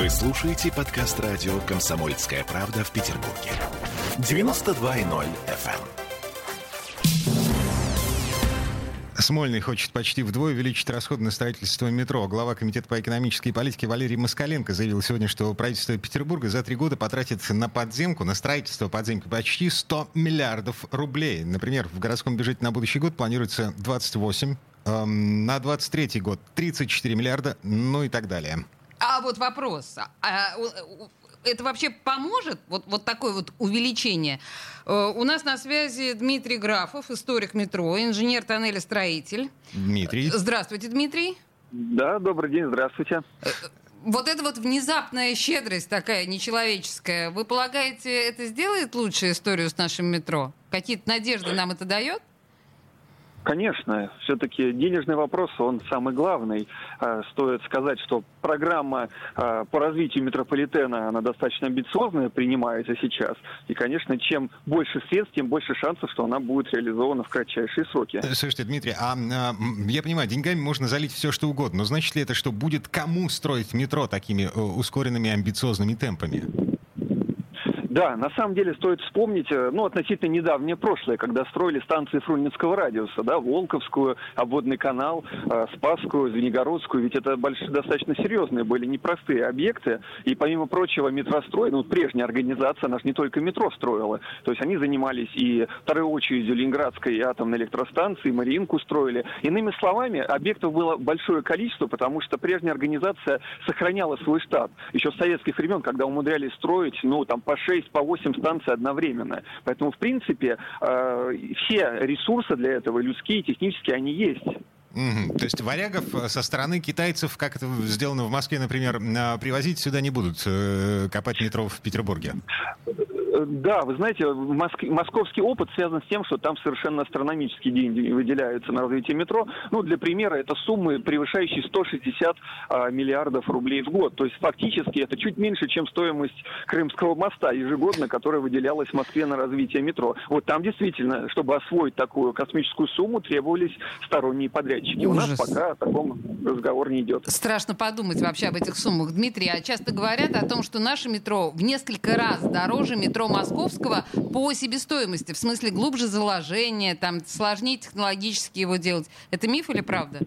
Вы слушаете подкаст радио «Комсомольская правда» в Петербурге. 92.0 FM. Смольный хочет почти вдвое увеличить расходы на строительство метро. Глава Комитета по экономической политике Валерий Москаленко заявил сегодня, что правительство Петербурга за три года потратит на подземку, на строительство подземки почти 100 миллиардов рублей. Например, в городском бюджете на будущий год планируется 28, эм, на 23 год 34 миллиарда, ну и так далее. А вот вопрос. А, это вообще поможет, вот, вот такое вот увеличение? Э, у нас на связи Дмитрий Графов, историк метро, инженер тоннеля-строитель. Дмитрий. Здравствуйте, Дмитрий. Да, добрый день, здравствуйте. Э, вот эта вот внезапная щедрость такая нечеловеческая, вы полагаете, это сделает лучшую историю с нашим метро? Какие-то надежды нам это дает? Конечно, все-таки денежный вопрос, он самый главный. А, стоит сказать, что программа а, по развитию метрополитена, она достаточно амбициозная, принимается сейчас. И, конечно, чем больше средств, тем больше шансов, что она будет реализована в кратчайшие сроки. Э, слушайте, Дмитрий, а, а я понимаю, деньгами можно залить все, что угодно, но значит ли это, что будет кому строить метро такими э, ускоренными амбициозными темпами? Да, на самом деле стоит вспомнить, э, ну, относительно недавнее прошлое, когда строили станции Фрунзенского радиуса, да, Волковскую, обводный канал, э, Спасскую, Звенигородскую, ведь это больш... достаточно серьезные были, непростые объекты, и помимо прочего метрострой, ну, прежняя организация, она же не только метро строила, то есть они занимались и второй очередью Ленинградской атомной электростанции, Мариинку строили. Иными словами, объектов было большое количество, потому что прежняя организация сохраняла свой штат. Еще с советских времен, когда умудрялись строить, ну, там, по 6 6 по 8 станций одновременно. Поэтому, в принципе, э, все ресурсы для этого, людские, технические, они есть. Угу. То есть варягов со стороны китайцев, как это сделано в Москве, например, э, привозить сюда не будут, э, копать метро в Петербурге? Да, вы знаете, Моск... московский опыт связан с тем, что там совершенно астрономические деньги выделяются на развитие метро. Ну, для примера, это суммы, превышающие 160 а, миллиардов рублей в год. То есть фактически это чуть меньше, чем стоимость Крымского моста ежегодно, которая выделялась в Москве на развитие метро. Вот там действительно, чтобы освоить такую космическую сумму, требовались сторонние подрядчики. Ужас. У нас пока о таком разговор не идет. Страшно подумать вообще об этих суммах. Дмитрий, а часто говорят о том, что наше метро в несколько раз дороже метро московского по себестоимости, в смысле глубже заложения, там сложнее технологически его делать. Это миф или правда?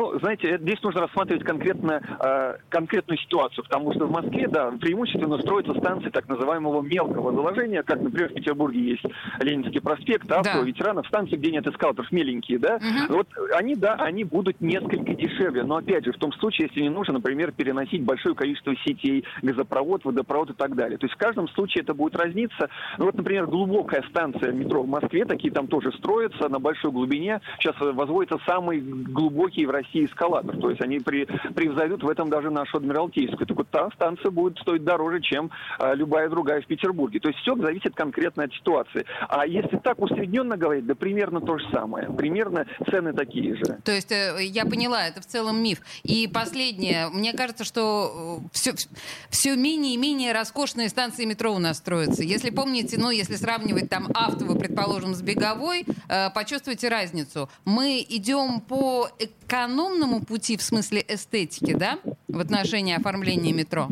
Ну, знаете, здесь нужно рассматривать конкретно, э, конкретную ситуацию, потому что в Москве, да, преимущественно строятся станции так называемого мелкого заложения, как, например, в Петербурге есть Ленинский проспект, авто, да. ветеранов, станции, где нет эскалаторов, меленькие, да. Угу. Вот они, да, они будут несколько дешевле, но, опять же, в том случае, если не нужно, например, переносить большое количество сетей, газопровод, водопровод и так далее. То есть в каждом случае это будет разниться. Ну, вот, например, глубокая станция метро в Москве, такие там тоже строятся на большой глубине. Сейчас возводятся самые глубокие в России эскалатор. То есть они при, превзойдут в этом даже нашу Адмиралтейскую. Так вот та станция будет стоить дороже, чем а, любая другая в Петербурге. То есть все зависит конкретно от ситуации. А если так усредненно говорить, да примерно то же самое. Примерно цены такие же. То есть э, я поняла, это в целом миф. И последнее. Мне кажется, что все, э, все менее и менее роскошные станции метро у нас строятся. Если помните, ну, если сравнивать там автово, предположим, с беговой, э, почувствуйте разницу. Мы идем по экономике экономному пути в смысле эстетики, да, в отношении оформления метро?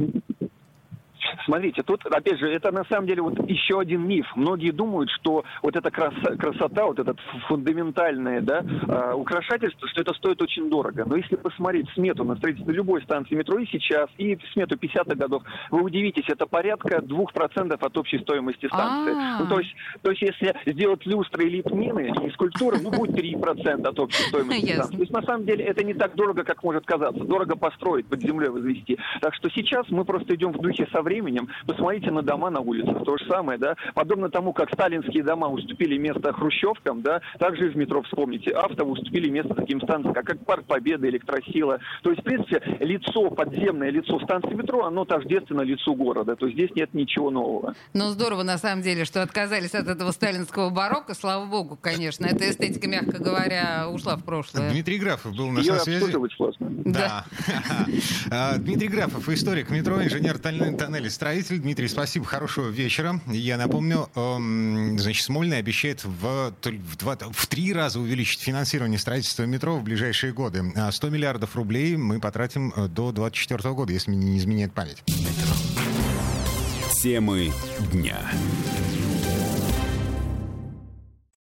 Смотрите, тут, опять же, это на самом деле вот еще один миф. Многие думают, что вот эта краса, красота, вот это фундаментальное да, э, украшательство, что это стоит очень дорого. Но если посмотреть смету на строительство любой станции метро и сейчас, и смету 50-х годов, вы удивитесь, это порядка 2% от общей стоимости станции. Ну, то, есть, то есть если сделать люстры и лепнины, и скульптуры, ну, будет 3% от общей стоимости станции. То есть на самом деле это не так дорого, как может казаться. Дорого построить, под землей возвести. Так что сейчас мы просто идем в духе со временем, временем. Посмотрите на дома на улицах, то же самое, да. Подобно тому, как сталинские дома уступили место хрущевкам, да, также и в метро вспомните, авто уступили место таким станциям, как, как Парк Победы, Электросила. То есть, в принципе, лицо, подземное лицо станции метро, оно тождественно лицу города. То есть здесь нет ничего нового. Ну, здорово, на самом деле, что отказались от этого сталинского барокко, слава богу, конечно. Эта эстетика, мягко говоря, ушла в прошлое. Дмитрий Графов был на связи. сложно. Да. А, Дмитрий Графов, историк метро, инженер тоннелей строитель. Дмитрий, спасибо, хорошего вечера. Я напомню, эм, значит, Смольный обещает в, в, два, в три раза увеличить финансирование строительства метро в ближайшие годы. 100 а миллиардов рублей мы потратим э, до 2024 года, если не изменяет память. Темы дня.